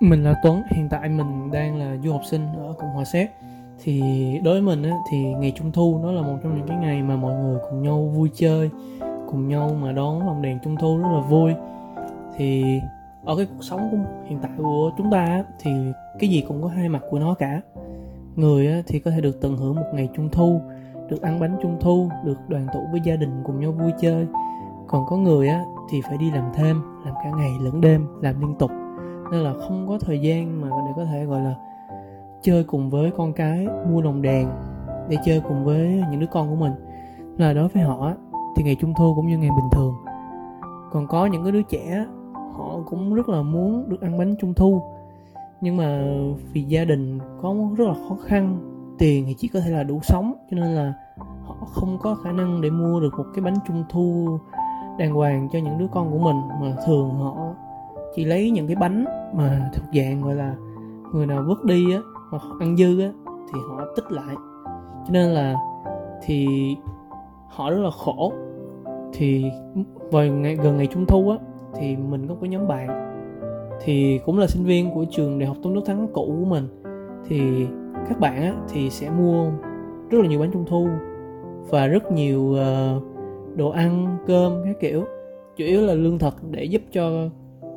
Mình là Tuấn, hiện tại mình đang là du học sinh ở Cộng hòa Séc. Thì đối với mình á, thì ngày Trung Thu nó là một trong những cái ngày mà mọi người cùng nhau vui chơi Cùng nhau mà đón lồng đèn Trung Thu rất là vui. Thì ở cái cuộc sống của hiện tại của chúng ta á, thì cái gì cũng có hai mặt của nó cả. Người á, thì có thể được tận hưởng một ngày Trung Thu Được ăn bánh Trung Thu, được đoàn tụ với gia đình cùng nhau vui chơi. Còn có người á, thì phải đi làm thêm, làm cả ngày lẫn đêm, làm liên tục nên là không có thời gian mà để có thể, gọi là, chơi cùng với con cái, mua lồng đèn để chơi cùng với những đứa con của mình. Là đối với họ thì ngày trung thu cũng như ngày bình thường. Còn có những cái đứa trẻ, họ cũng rất là muốn được ăn bánh trung thu. Nhưng mà vì gia đình có rất là khó khăn, tiền thì chỉ có thể là đủ sống, cho nên là họ không có khả năng để mua được một cái bánh trung thu đàng hoàng cho những đứa con của mình. Mà thường họ chị lấy những cái bánh mà thuộc dạng gọi là người nào vứt đi á hoặc ăn dư á thì họ tích lại. Cho nên là thì họ rất là khổ. Thì vào ngày gần ngày trung thu á thì mình có cái nhóm bạn. Thì cũng là sinh viên của trường đại học tôn đức thắng cũ của mình. Thì các bạn á thì sẽ mua rất là nhiều bánh trung thu và rất nhiều uh, đồ ăn cơm các kiểu. Chủ yếu là lương thực để giúp cho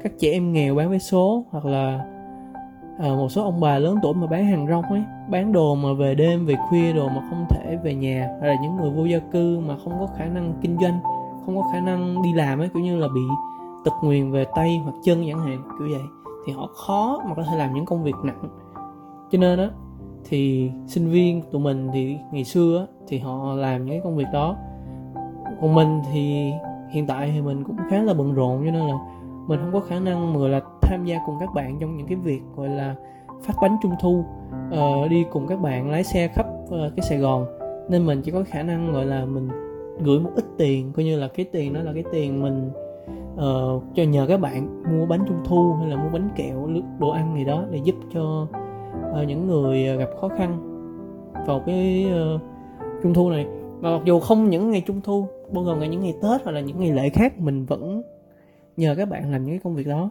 các trẻ em nghèo bán vé số hoặc là à, một số ông bà lớn tuổi mà bán hàng rong ấy bán đồ mà về đêm về khuya đồ mà không thể về nhà hay là những người vô gia cư mà không có khả năng kinh doanh không có khả năng đi làm ấy kiểu như là bị tật nguyền về tay hoặc chân chẳng hạn kiểu vậy thì họ khó mà có thể làm những công việc nặng. Cho nên á thì sinh viên tụi mình thì ngày xưa á, thì họ làm những cái công việc đó. Còn mình thì hiện tại thì mình cũng khá là bận rộn cho nên là mình không có khả năng mà là tham gia cùng các bạn trong những cái việc gọi là phát bánh trung thu uh, đi cùng các bạn lái xe khắp uh, cái sài gòn. Nên mình chỉ có khả năng gọi là mình gửi một ít tiền coi như là cái tiền đó là cái tiền mình uh, cho nhờ các bạn mua bánh trung thu hay là mua bánh kẹo đồ ăn gì đó để giúp cho uh, những người gặp khó khăn vào cái uh, trung thu này. Mà mặc dù không những ngày trung thu bao gồm ngày những ngày tết hoặc là những ngày lễ khác mình vẫn nhờ các bạn làm những cái công việc đó.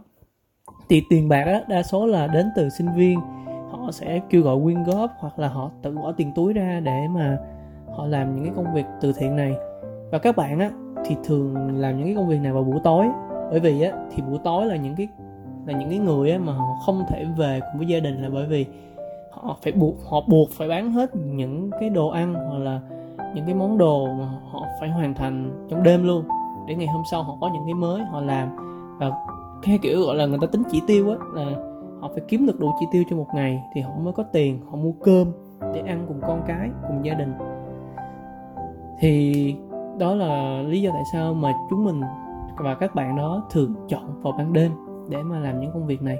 Thì tiền bạc á, đa số là đến từ sinh viên. Họ sẽ kêu gọi quyên góp hoặc là họ tự bỏ tiền túi ra để mà họ làm những cái công việc từ thiện này. Và các bạn á thì thường làm những cái công việc này vào buổi tối. Bởi vì á thì buổi tối là những cái là những cái người á mà họ không thể về cùng với gia đình là bởi vì họ phải buộc họ buộc phải bán hết những cái đồ ăn hoặc là những cái món đồ mà họ phải hoàn thành trong đêm luôn để ngày hôm sau họ có những cái mới họ làm. Và cái kiểu gọi là người ta tính chỉ tiêu á, là họ phải kiếm được đủ chỉ tiêu cho một ngày thì họ mới có tiền, họ mua cơm để ăn cùng con cái, cùng gia đình. Thì đó là lý do tại sao mà chúng mình và các bạn đó thường chọn vào ban đêm để mà làm những công việc này.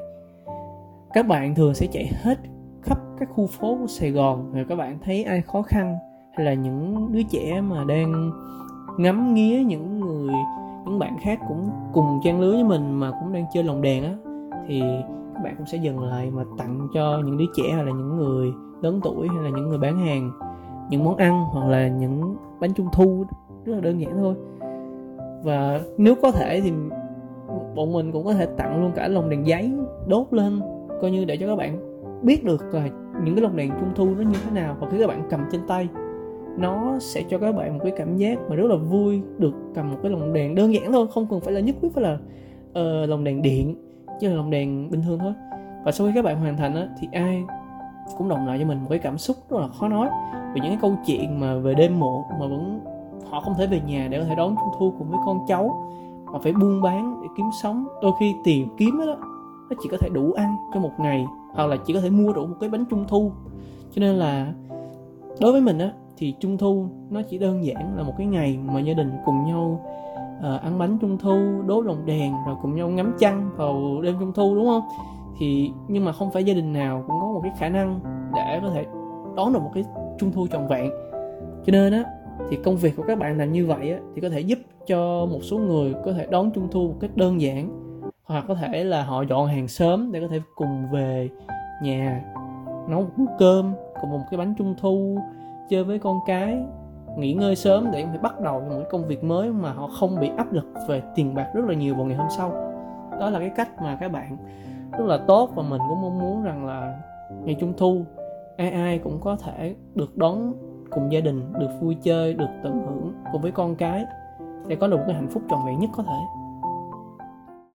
Các bạn thường sẽ chạy hết khắp các khu phố của Sài Gòn, rồi các bạn thấy ai khó khăn, hay là những đứa trẻ mà đang ngắm nghía những những bạn khác cũng cùng trang lứa với mình mà cũng đang chơi lồng đèn á, thì các bạn cũng sẽ dừng lại mà tặng cho những đứa trẻ hay là những người lớn tuổi hay là những người bán hàng những món ăn hoặc là những bánh trung thu, rất là đơn giản thôi. Và nếu có thể thì bọn mình cũng có thể tặng luôn cả lồng đèn giấy đốt lên, coi như để cho các bạn biết được là những cái lồng đèn trung thu nó như thế nào. Và khi các bạn cầm trên tay nó sẽ cho các bạn một cái cảm giác mà rất là vui được cầm một cái lồng đèn đơn giản thôi không cần phải là nhất quyết phải là uh, lồng đèn điện chứ là lồng đèn bình thường thôi. Và sau khi các bạn hoàn thành á thì ai cũng đồng lại cho mình một cái cảm xúc rất là khó nói về những cái câu chuyện mà về đêm muộn mà vẫn họ không thể về nhà để có thể đón trung thu cùng với con cháu mà phải buôn bán để kiếm sống. Đôi khi tiền kiếm đó nó chỉ có thể đủ ăn cho một ngày hoặc là chỉ có thể mua đủ một cái bánh trung thu. Cho nên là đối với mình á thì trung thu nó chỉ đơn giản là một cái ngày mà gia đình cùng nhau uh, ăn bánh trung thu đốt lồng đèn rồi cùng nhau ngắm trăng vào đêm trung thu đúng không? Thì nhưng mà không phải gia đình nào cũng có một cái khả năng để có thể đón được một cái trung thu trọn vẹn. Cho nên á thì công việc của các bạn làm như vậy á, thì có thể giúp cho một số người có thể đón trung thu một cách đơn giản hoặc có thể là họ dọn hàng sớm để có thể cùng về nhà nấu một bữa cơm cùng một cái bánh trung thu chơi với con cái, nghỉ ngơi sớm để có thể bắt đầu một công việc mới mà họ không bị áp lực về tiền bạc rất là nhiều vào ngày hôm sau. Đó là cái cách mà các bạn rất là tốt và mình cũng mong muốn rằng là ngày trung thu, ai ai cũng có thể được đón cùng gia đình, được vui chơi, được tận hưởng cùng với con cái để có được một cái hạnh phúc trọn vẹn nhất có thể.